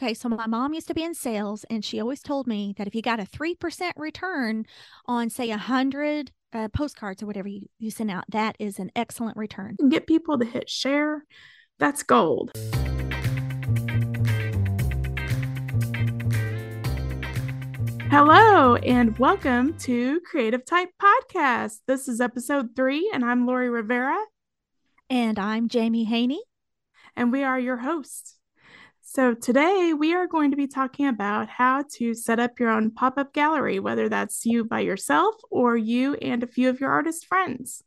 Okay, so my mom used to be in sales, and she always told me that if you got a 3% return on, say, a 100 uh, postcards or whatever you, you send out, that is an excellent return. And get people to hit share. That's gold. Hello, and welcome to Creative Type Podcast. This is episode three, and I'm Lori Rivera. And I'm Jaime Haney. And we are your hosts. So, today we are going to be talking about how to set up your own pop up gallery, whether that's you by yourself or you and a few of your artist friends.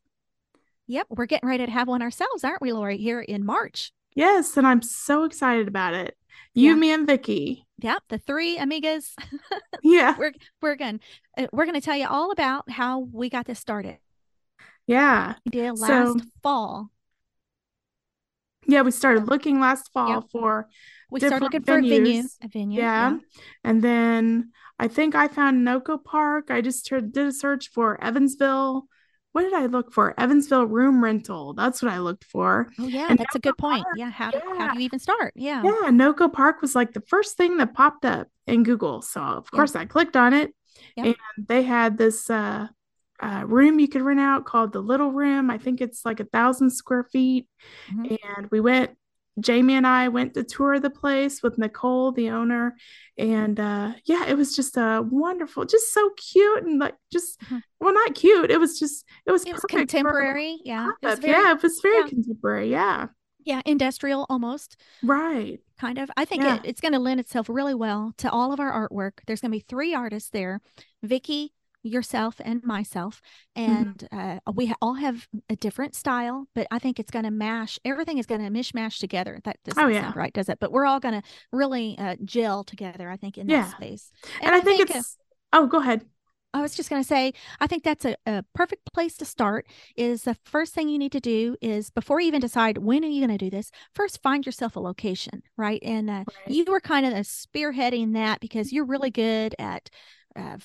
Yep, we're getting ready to have one ourselves, aren't we, Lori, here in March? Yes, and I'm so excited about it. You, yeah. me, and Vicky. Yep, the three amigas. yeah, we're we're going uh, we're going to tell you all about how we got this started. Yeah, we did last so, fall. Yeah, we started looking last fall yep. for we started looking for venues. a venue. A venue. Yeah. yeah. And then I think I found Noco Park. I just did a search for Evansville. What did I look for? Evansville room rental. That's what I looked for. Oh yeah, and that's Noco a good point. Yeah, how, yeah. how do you even start? Yeah. Yeah, Noco Park was like the first thing that popped up in Google. So of course I clicked on it. And they had this uh, uh, room you could rent out called the Little Room. I think it's like a thousand square feet. Mm-hmm. And we went Jaime and I went to tour the place with Nicole, the owner, and uh, yeah, it was just a wonderful, just so cute and like just mm-hmm. well, not cute. It was just it was, it was contemporary. Yeah, it was very, yeah, it was very yeah. contemporary. Yeah, yeah, industrial almost. Right. Kind of. I think yeah. it, it's going to lend itself really well to all of our artwork. There's going to be three artists there: Vicky, yourself and myself mm-hmm. and mm-hmm. uh, we all have a different style but i think it's going to mash everything is going to mishmash together that doesn't oh, yeah. sound right does it but we're all going to really uh, gel together i think in yeah. that space and, and I, I, think, think it's uh, oh go ahead I was just going to say, I think that's a, a perfect place to start. Is the first thing you need to do is before you even decide when are you going to do this, first find yourself a location, right? And uh, right. you were kind of spearheading that because you're really good at uh,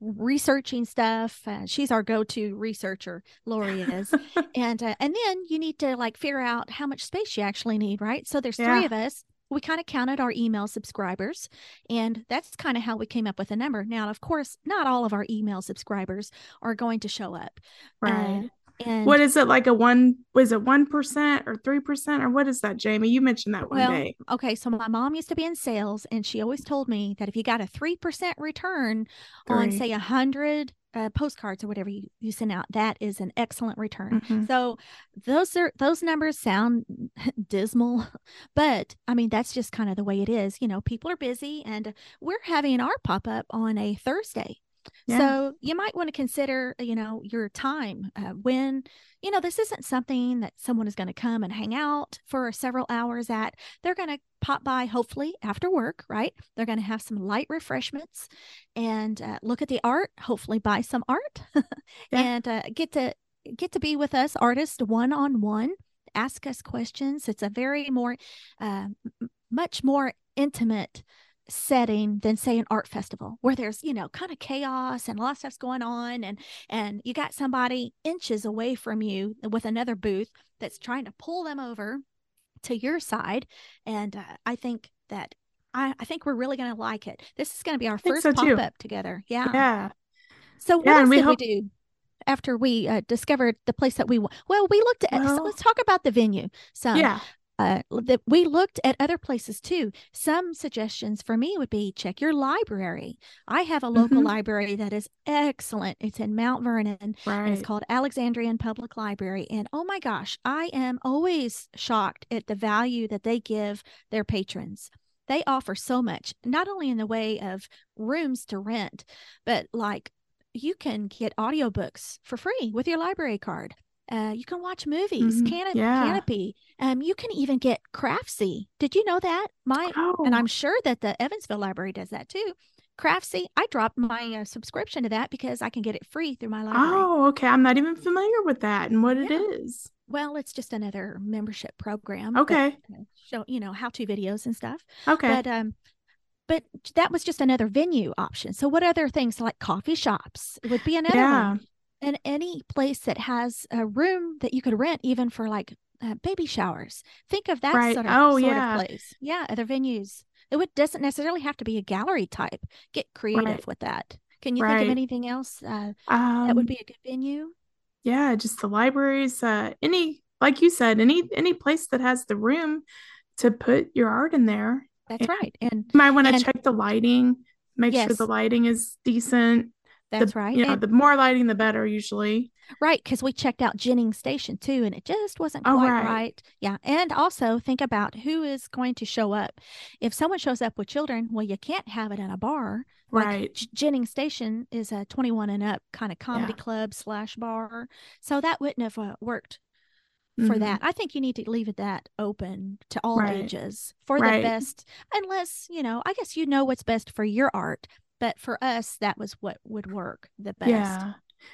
researching stuff. Uh, she's our go-to researcher, Lori is, and uh, and then you need to like figure out how much space you actually need, right? So there's yeah. three of us. We kind of counted our email subscribers, and that's kind of how we came up with a number. Now, of course, not all of our email subscribers are going to show up, right? Uh, and what is it like a one? Was it one percent or three percent or what is that, Jaime? You mentioned that one well, day. Okay, so my mom used to be in sales, and she always told me that if you got a three percent return three. on say a hundred uh, postcards or whatever you, you send out, that is an excellent return. Mm-hmm. So those are those numbers sound dismal, but I mean that's just kind of the way it is. You know, people are busy, and we're having our pop up on a Thursday. Yeah. So you might want to consider, you know, your time uh, when, you know, this isn't something that someone is going to come and hang out for several hours at. They're going to pop by, hopefully after work, right? They're going to have some light refreshments and uh, look at the art, hopefully buy some art yeah. and uh, get to get to be with us artists one on one ask us questions it's a very more uh, much more intimate setting than say an art festival where there's you know kind of chaos and a lot of stuff's going on and and you got somebody inches away from you with another booth that's trying to pull them over to your side and uh, i think that I, I think we're really going to like it. This is going to be our first so pop-up together yeah. Yeah. So what yeah, else we did hope- we do after we uh, discovered the place that we well we looked at well, so let's talk about the venue. So yeah uh, that we looked at other places too. Some suggestions for me would be check your library. I have a local mm-hmm. library that is excellent. It's in Mount Vernon. Right. it's called Alexandrian Public Library. And oh my gosh, I am always shocked at the value that they give their patrons. They offer so much, not only in the way of rooms to rent, but like you can get audiobooks for free with your library card. Uh, you can watch movies, mm-hmm. Can- yeah. Kanopy. Um, you can even get Craftsy. Did you know that? My oh. and I'm sure that the Evansville Library does that too. Craftsy, I dropped my uh, subscription to that because I can get it free through my library. Oh, okay. I'm not even familiar with that and what yeah. it is. Well, it's just another membership program. Okay. That, uh, show you know how to videos and stuff. Okay. But um, but that was just another venue option. So what other things like coffee shops would be another yeah. one and any place that has a room that you could rent even for like uh, baby showers. Think of that right. sort of, oh, sort yeah. of place. Yeah, other venues. It would doesn't necessarily have to be a gallery type. Get creative Right. with that. Can you Right. think of anything else uh, Um, that would be a good venue? yeah, just the libraries, uh, any, like you said, any any place that has the room to put your art in there. That's And right. And you might want to check the lighting, make sure the lighting is decent. The, that's right. you know, And the more lighting, the better usually. right, because we checked out Jennings Station too, and it just wasn't Oh, quite right. right. Yeah. And also think about who is going to show up. If someone shows up with children, well, you can't have it in a bar. Like Right. Jennings Station is a 21 and up kind of comedy Yeah. club slash bar. So that wouldn't have uh, worked for hmm that. I think you need to leave it that open to all Right. ages for the best, unless, you know, I guess you know what's best for your art. But for us, that was what would work the best. Yeah.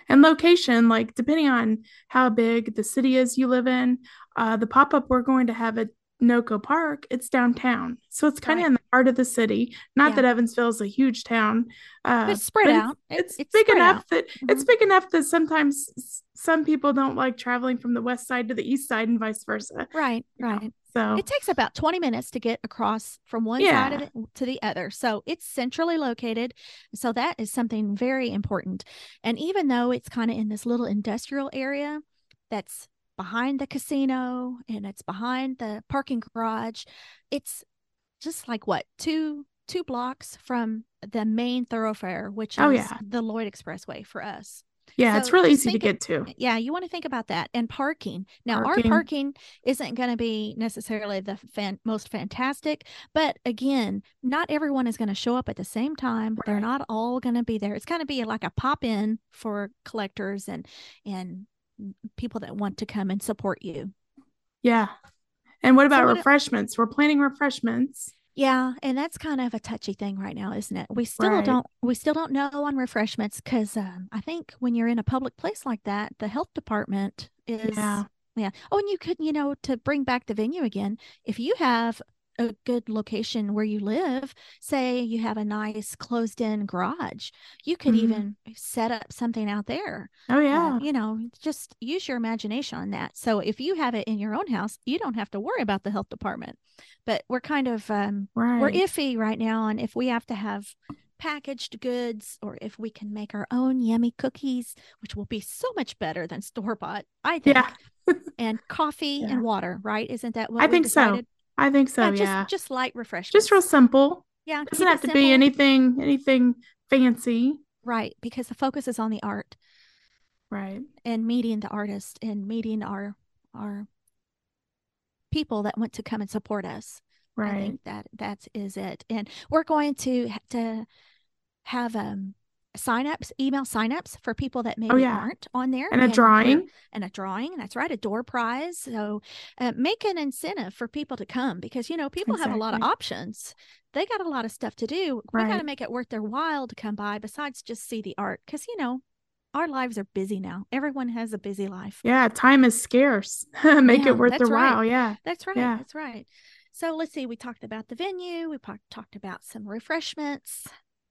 And location, like depending on how big the city is you live in, uh, the pop-up we're going to have at Noco Park, it's downtown. So it's kind of Right. in the heart of the city. Not Yeah. that Evansville is a huge town, uh, It's spread out. It's, it's it's big enough out. that it's Mhm. big enough that sometimes some people don't like traveling from the west side to the east side and vice versa. Right, right know? So It takes about 20 minutes to get across from one side of it to the other. So it's centrally located. So that is something very important. And even though it's kind of in this little industrial area that's behind the casino and it's behind the parking garage, it's just like what, two two blocks from the main thoroughfare, which oh is yeah, the Lloyd Expressway for us. Yeah, it's really easy to get to. yeah, you want to think about that. And parking. Now, our Parking, parking isn't going to be necessarily the fan, most fantastic, but again, not everyone is going to show up at the same time. They're not all going to be there. It's going to be like a pop in for collectors and and people that want to come and support you. Yeah. And what So about what? refreshments? We're planning refreshments. Yeah, and that's kind of a touchy thing right now, isn't it? We still Right. don't we still don't know on refreshments because um, I think when you're in a public place like that, the health department is Yeah. yeah. Oh, and you could you know to bring back the venue again, if you have a good location where you live, say you have a nice closed-in garage, you could hmm even set up something out there. Oh Uh, yeah. you know, just use your imagination on that. So if you have it in your own house, you don't have to worry about the health department. But we're kind of um, we're iffy right now on if we have to have packaged goods or if we can make our own yummy cookies, which will be so much better than store bought, I Yeah. think. And coffee Yeah. and water, right? Isn't that I what we think so. I think so, Yeah, just yeah. just light refreshment. Just real simple. Yeah, Doesn't have to be anything anything fancy. Right, because the focus is on the art Right. and meeting the artist and meeting our our people that want to come and support us. Right. I think that that is it. And we're going to to have um signups, email signups for people that Oh maybe yeah. aren't on there And a drawing. and a drawing. That's right, a door prize. So uh, make an incentive for people to come because you know people have a lot of options. They got a lot of stuff to do. We got to make it worth their while to come by besides just see the art because you know our lives are busy now. Everyone has a busy life. Yeah, time is scarce. Make Yeah, it worth their right. while. Yeah. That's right. Yeah. That's right. So let's see. We talked about the venue. We talked about some refreshments.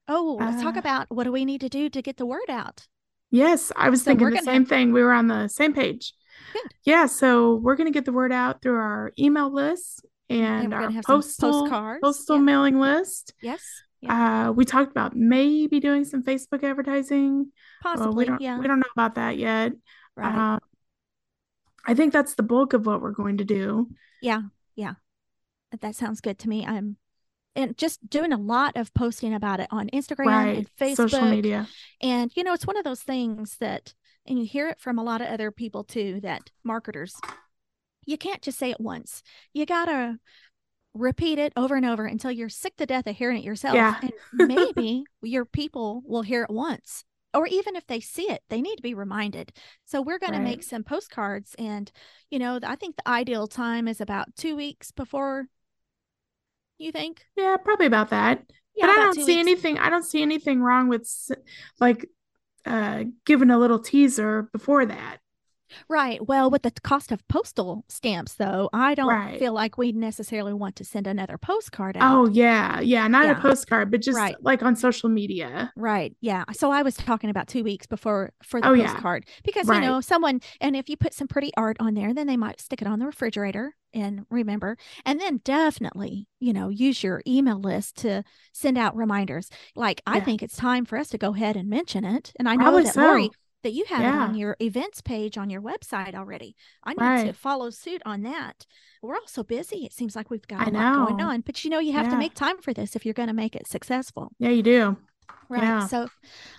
Oh, let's talk Uh, about what do we need to do to get the word out. yes, I was So thinking the same have thing. We were on the same page. good, Yeah, so we're going to get the word out through our email list and and our postal postcards. postal Yeah. mailing list. Yes. Yeah. Uh, we talked about maybe doing some Facebook advertising. Well, we Possibly. don't Yeah. we don't know about that yet. Right. Um, I think that's the bulk of what we're going to do. Yeah. Yeah. That sounds good to me. I'm and just doing a lot of posting about it on Instagram Right. and Social Facebook. media. And you know, it's one of those things that and you hear it from a lot of other people too that marketers you can't just say it once. You got to repeat it over and over until you're sick to death of hearing it yourself. Yeah. And maybe your people will hear it once. Or even if they see it, they need to be reminded. So we're going Right. to make some postcards. And, you know, I think the ideal time is about two weeks before you think. Yeah, probably about that. Yeah, but I don't see weeks. anything. I don't see anything wrong with like uh giving a little teaser before that. Right. Well, with the cost of postal stamps, though, I don't right. feel like we necessarily want to send another postcard oh, out. Oh, yeah. Yeah. Not yeah. a postcard, but just right. like on social media. Right. Yeah. So I was talking about two weeks before for the oh, postcard yeah. because, right. you know, someone, and if you put some pretty art on there, then they might stick it on the refrigerator and remember. And then definitely, you know, use your email list to send out reminders. Like, I think it's time for us to go ahead and mention it. And I know Probably that so. Lori that you have yeah. on your events page on your website already. I need right. to follow suit on that. We're all so busy. It seems like we've got a lot going on, but you know, you have yeah. to make time for this if you're going to make it successful. Yeah, you do. Right. Yeah. So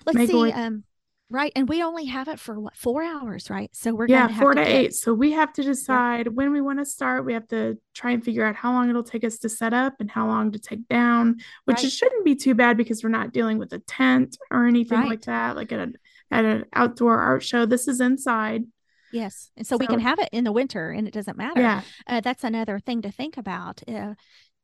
let's make see. Um, right. And we only have it for what, four hours, right? So we're yeah, four to, to eight. So we have to decide when we want to start. We have to try and figure out how long it'll take us to set up and how long to take down, which right. it shouldn't be too bad because we're not dealing with a tent or anything right. like that, like a at an outdoor art show. This is inside. Yes. And so, so we can have it in the winter and it doesn't matter. Yeah. Uh, that's another thing to think about. Uh,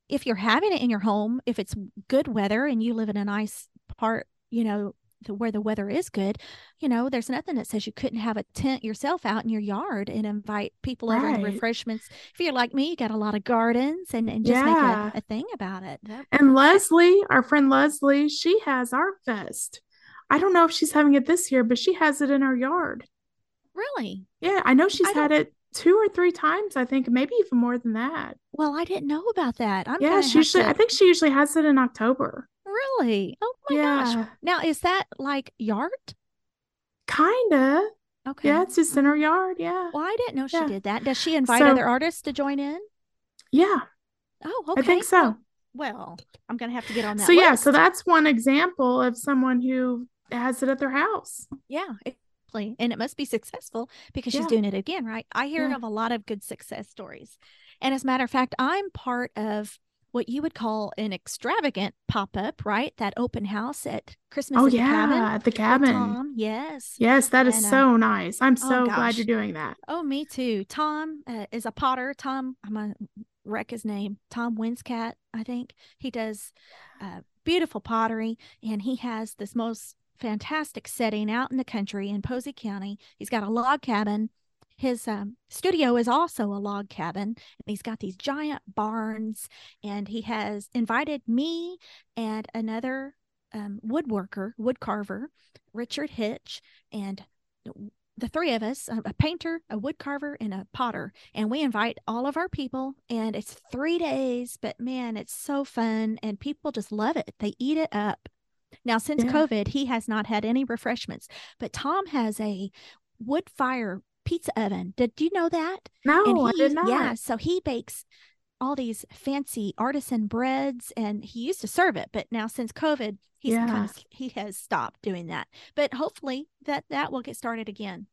if you're having it in your home, if it's good weather and you live in a nice part, you know, where the weather is good, you know, there's nothing that says you couldn't have a tent yourself out in your yard and invite people right. over and refreshments. If you're like me, you got a lot of gardens and, and just yeah. make a, a, thing about it. and Leslie, our friend Leslie, she has Art Fest. I don't know if she's having it this year, but she has it in her yard. Really? Yeah, I know she's I had it two or three times. I think maybe even more than that. Well, I didn't know about that. I'm yeah, she usually. To... I think she usually has it in October. Really? Oh my yeah. gosh! Now is that like yard? Kinda. Okay. Yeah, it's just in her yard. Yeah. Well, I didn't know she yeah. did that. Does she invite so, other artists to join in? Yeah. Oh, okay. I think so. Well, well I'm gonna have to get on that. So list. yeah, so that's one example of someone who has it at their house. Yeah. Exactly. And it must be successful because yeah. she's doing it again, right? I hear yeah. of a lot of good success stories. And as a matter of fact, I'm part of what you would call an extravagant pop-up, right? That open house at Christmas oh, at yeah, the cabin. At the cabin. Tom. Yes. Yes, that is and, so uh, nice. I'm so oh, glad you're doing that. Oh, me too. Tom uh, is a potter. Tom, I'm gonna wreck his name. Tom Winscat, I think. He does uh, beautiful pottery and he has this most fantastic setting out in the country in Posey County. He's got a log cabin. His um, studio is also a log cabin, and he's got these giant barns. And he has invited me and another um, woodworker, wood carver, Richard Hitch, and the three of us a painter a wood carver and a potter and we invite all of our people and it's three days but man it's so fun and people just love it they eat it up now, since yeah. COVID, he has not had any refreshments, but Tom has a wood fire pizza oven. Did you know that? No, and he, I did not. Yeah, so he bakes all these fancy artisan breads and he used to serve it but now since covid he's yeah. kind of he has stopped doing that but hopefully that that will get started again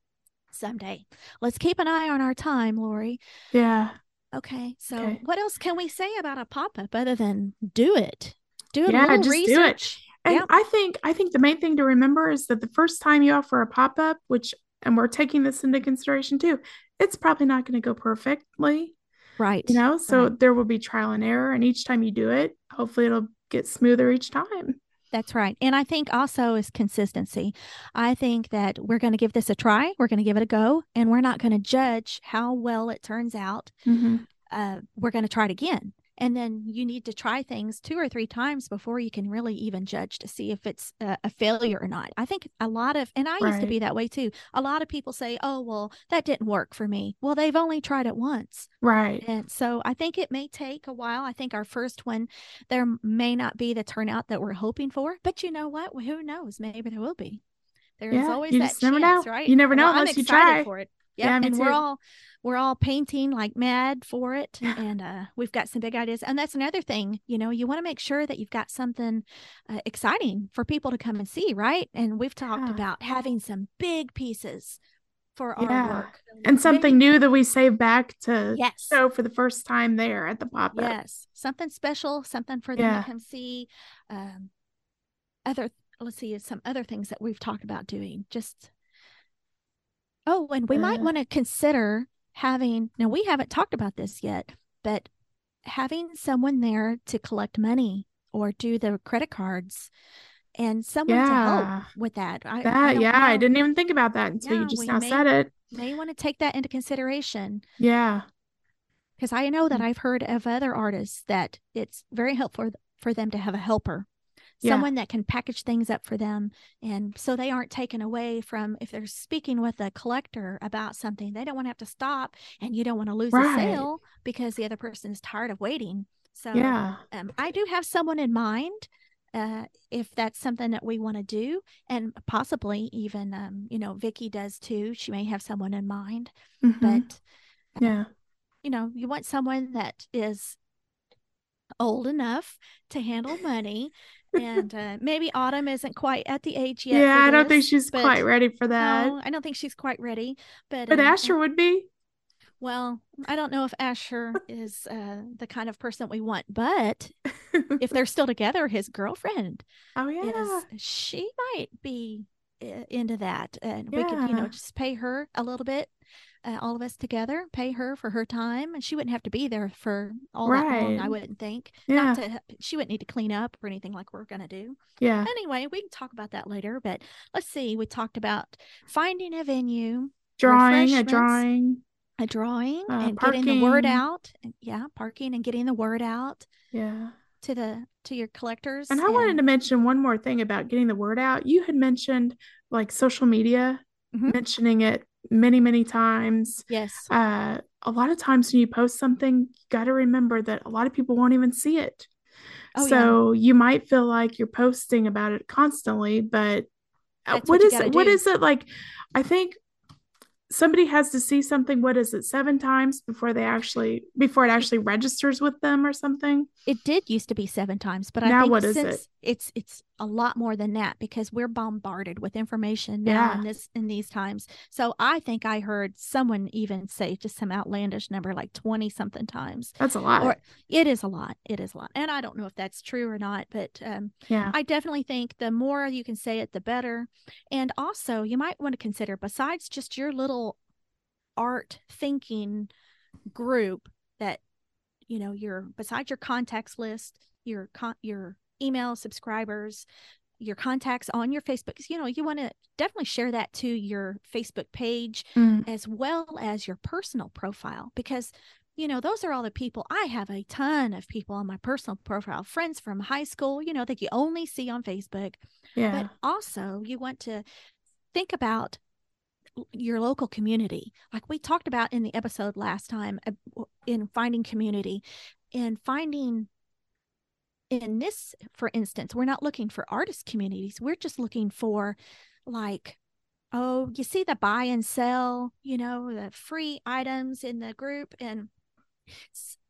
someday let's keep an eye on our time lori yeah okay so okay. what else can we say about a pop-up other than do it do it a yeah, little research and yeah. I think I think the main thing to remember is that the first time you offer a pop-up, which and we're taking this into consideration too, it's probably not going to go perfectly. Right. You know, so right. there will be trial and error and each time you do it, hopefully it'll get smoother each time. That's right. And I think also is consistency. I think that we're going to give this a try. We're going to give it a go and we're not going to judge how well it turns out. Mm-hmm. Uh, we're going to try it again and then you need to try things two or three times before you can really even judge to see if it's a, a failure or not. I think a lot of and i right. used to be that way too. A lot of people say oh well that didn't work for me. Well they've only tried it once. Right. And so i think it may take a while. I think our first one there may not be the turnout that we're hoping for but you know what? Who knows? Maybe there will be. There's yeah, always that chance right? You never know well, unless you try. for it yep. yeah and too. we're all we're all painting like mad for it and uh, we've got some big ideas and that's another thing you know you want to make sure that you've got something uh, exciting for people to come and see right and we've talked yeah. about having some big pieces for yeah. our work and something new that we save back to yes. show for the first time there at the pop-up yes something special something for them yeah. to come see um, other let's see some other things that we've talked about doing just Oh, and we uh, might want to consider having now we haven't talked about this yet, but having someone there to collect money or do the credit cards and someone yeah. to help with that. I, that I yeah, know. I didn't even think about that until yeah, you just now may, said it. may want to take that into consideration. Yeah. Because I know that I've heard of other artists that it's very helpful for them to have a helper yeah. someone that can package things up for them and so they aren't taken away from if they're speaking with a collector about something they don't want to have to stop and you don't want to lose right. a sale because the other person is tired of waiting so yeah um, i do have someone in mind uh, if that's something that we want to do and possibly even um, you know Vicki does too she may have someone in mind mm-hmm. but uh, yeah you know you want someone that is old enough to handle money and uh, maybe Autumn isn't quite at the age yet. Yeah, I don't think she's quite ready for that. No, I don't think she's quite ready. But but um, Asher would be. Well, I don't know if Asher is uh, the kind of person we want, but if they're still together, his girlfriend. Oh yeah, is, she might be uh, into that, and yeah. we could you know just pay her a little bit uh, all of us together, pay her for her time, and she wouldn't have to be there for all right. that long. I wouldn't think. Yeah. Not to, she wouldn't need to clean up or anything like we're gonna do. Yeah. Anyway, we can talk about that later. But let's see. We talked about finding a venue, drawing, a drawing, a drawing, uh, and parking. getting the word out. Yeah, parking and getting the word out. Yeah. To the to your collectors. And I and... wanted to mention one more thing about getting the word out. You had mentioned like social media, mm-hmm. mentioning it many, many times. Yes. Uh, a lot of times when you post something, you got to remember that a lot of people won't even see it. Oh, so yeah. you might feel like you're posting about it constantly, but uh, That's what, what is it? What is it like? I think somebody has to see something what is it seven times before they actually before it actually registers with them or something it did used to be seven times but now i think what is it? it's it's a lot more than that because we're bombarded with information now yeah. in this in these times. So i think i heard someone even say just some outlandish number like 20 something times. That's a lot. Or it is a lot. It is a lot. And i don't know if that's true or not but um yeah. I definitely think the more you can say it the better. And also you might want to consider besides just your little art thinking group that you know your besides your contacts list your con- your email subscribers your contacts on your facebook you know you want to definitely share that to your facebook page mm. as well as your personal profile because you know those are all the people i have a ton of people on my personal profile friends from high school you know that you only see on facebook yeah. but also you want to think about your local community like we talked about in the episode last time uh, in finding community and finding in this for instance we're not looking for artist communities we're just looking for like oh you see the buy and sell you know the free items in the group and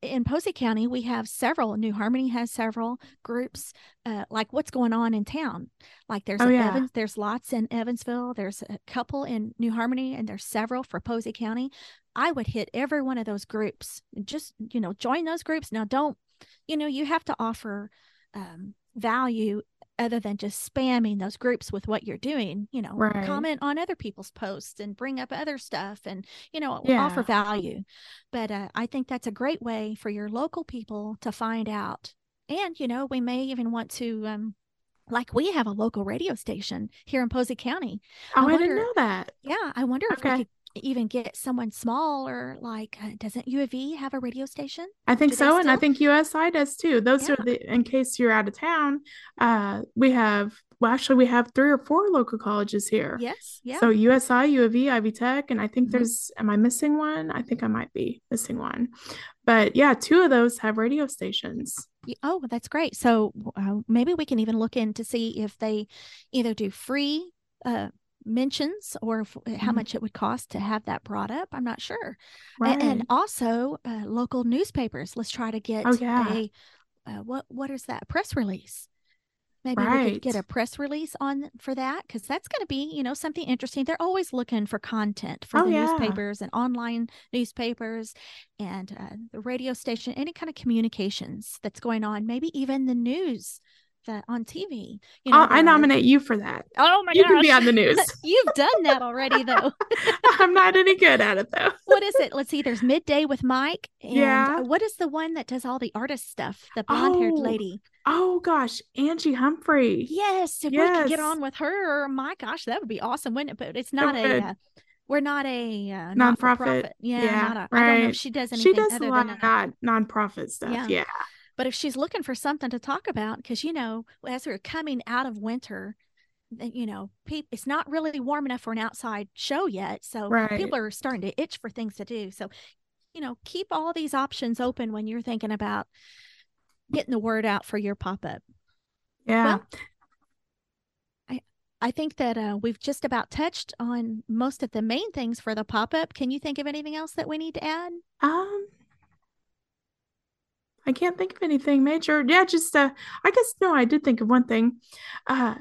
in Posey County, we have several. New Harmony has several groups, uh, like what's going on in town. Like there's oh, yeah. Evans, there's lots in Evansville. There's a couple in New Harmony, and there's several for Posey County. I would hit every one of those groups. Just you know, join those groups. Now, don't you know you have to offer um, value other than just spamming those groups with what you're doing you know right. comment on other people's posts and bring up other stuff and you know yeah. offer value but uh, i think that's a great way for your local people to find out and you know we may even want to um, like we have a local radio station here in Posey County. Oh, I, wonder, I didn't know that. Yeah, I wonder okay. if we could even get someone small or like uh, doesn't U of E have a radio station? I think Do so, and I think USI does too. Those yeah. are the in case you're out of town. Uh, we have well, actually, we have three or four local colleges here. Yes, yeah. So USI, U of E, Ivy Tech, and I think mm-hmm. there's. Am I missing one? I think I might be missing one, but yeah, two of those have radio stations. Oh, that's great. So uh, maybe we can even look in to see if they either do free uh, mentions or if, mm-hmm. how much it would cost to have that brought up. I'm not sure. Right. And, and also uh, local newspapers. Let's try to get oh, yeah. a uh, what what is that press release? Maybe right. we could get a press release on for that because that's going to be you know something interesting. They're always looking for content for oh, the yeah. newspapers and online newspapers and uh, the radio station, any kind of communications that's going on. Maybe even the news that on TV. You know, I nominate you for that. Oh my god, you gosh. can be on the news. You've done that already, though. I'm not any good at it, though. what is it? Let's see. There's Midday with Mike. And yeah. What is the one that does all the artist stuff? The blonde haired oh, lady. Oh gosh, Angie Humphrey. Yes. If yes. we could get on with her, my gosh, that would be awesome, wouldn't it? But it's not a. Uh, we're not a uh, nonprofit. Yeah, yeah a, right. I don't know if she does anything. She does a lot of not nonprofit stuff. Yeah. yeah. But if she's looking for something to talk about, because you know, as we're coming out of winter, you know, people it's not really warm enough for an outside show yet. So right. people are starting to itch for things to do. So, you know, keep all these options open when you're thinking about getting the word out for your pop up. Yeah. Well, I I think that uh, we've just about touched on most of the main things for the pop up. Can you think of anything else that we need to add? Um, I can't think of anything major. Yeah, just uh, I guess no, I did think of one thing. Uh,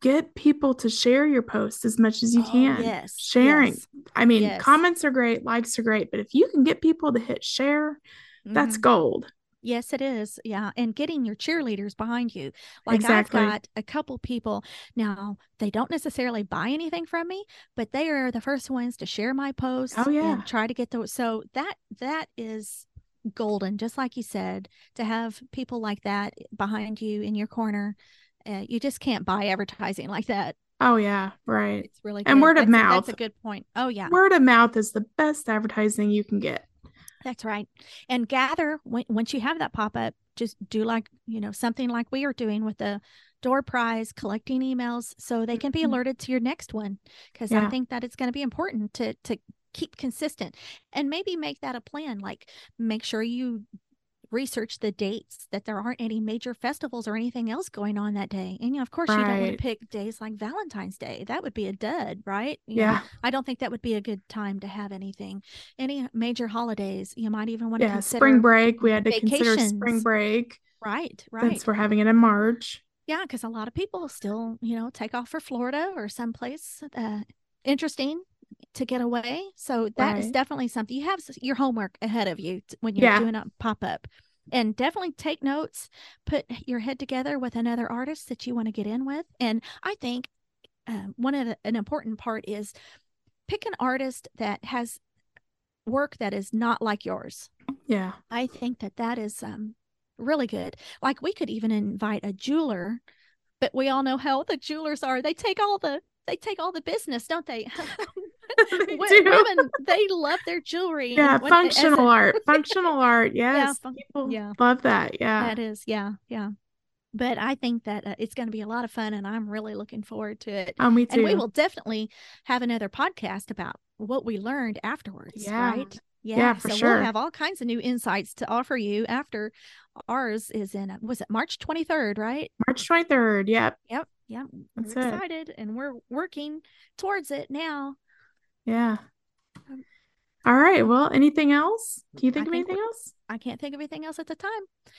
get people to share your posts as much as you oh, can. Yes. Sharing. Yes. I mean, yes. comments are great, likes are great, but if you can get people to hit share, mm-hmm. that's gold. Yes, it is. Yeah. And getting your cheerleaders behind you. Like exactly. I've got a couple people now, they don't necessarily buy anything from me, but they are the first ones to share my posts oh, yeah. and try to get those. So that that is golden, just like you said, to have people like that behind you in your corner. Uh, you just can't buy advertising like that. Oh yeah, right. It's really good. and word of that's mouth. That's a good point. Oh yeah, word of mouth is the best advertising you can get. That's right. And gather when, once you have that pop up, just do like, you know, something like we are doing with the door prize, collecting emails so they can be mm-hmm. alerted to your next one. Cause yeah. I think that it's going to be important to, to keep consistent and maybe make that a plan. Like make sure you research the dates that there aren't any major festivals or anything else going on that day. And you know, of course, right. you don't want to pick days like Valentine's Day. That would be a dud, right? You yeah. Know, I don't think that would be a good time to have anything. Any major holidays, you might even want to yeah, consider spring break. We had to vacations. consider spring break. Right, right. Since we're having it in March. Yeah, because a lot of people still, you know, take off for Florida or someplace uh, interesting to get away. So that right. is definitely something you have your homework ahead of you when you're yeah. doing a pop up. And definitely take notes, put your head together with another artist that you want to get in with. And I think uh, one of the, an important part is pick an artist that has work that is not like yours. Yeah. I think that that is um, really good. Like we could even invite a jeweler, but we all know how the jewelers are. They take all the they take all the business, don't they? they Women, they love their jewelry. Yeah, functional a, art. Functional art. Yes. Yeah, fun- People yeah. love that. Yeah. That is. Yeah. Yeah. But I think that uh, it's going to be a lot of fun and I'm really looking forward to it. Oh, me too. And we will definitely have another podcast about what we learned afterwards. Yeah. Right. Yeah, yeah for so sure. we'll have all kinds of new insights to offer you after ours is in was it March 23rd, right? March 23rd. Yep. Yep. Yep. That's we're excited and we're working towards it now. Yeah. Um, all right. Well, anything else? Can you think of anything else? I can't think of anything else at the time.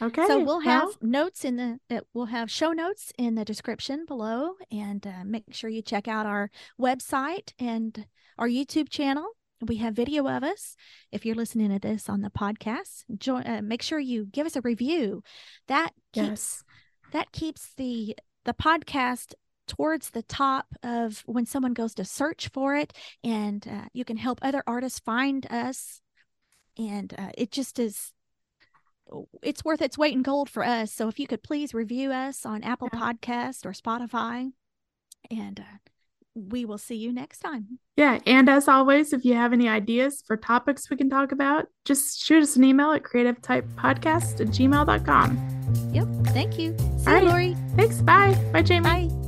Okay. So we'll have well, notes in the uh, we'll have show notes in the description below, and uh, make sure you check out our website and our YouTube channel. We have video of us. If you're listening to this on the podcast, join. Uh, make sure you give us a review. That keeps yes. that keeps the the podcast towards the top of when someone goes to search for it and uh, you can help other artists find us. And uh, it just is it's worth its weight in gold for us. So if you could please review us on apple podcast or spotify and uh, we will see you next time. Yeah and as always if you have any ideas for topics we can talk about just shoot us an email at creativetypepodcast at gmail.com yep thank you. See All you right. lori. Thanks bye. Bye jaime. Bye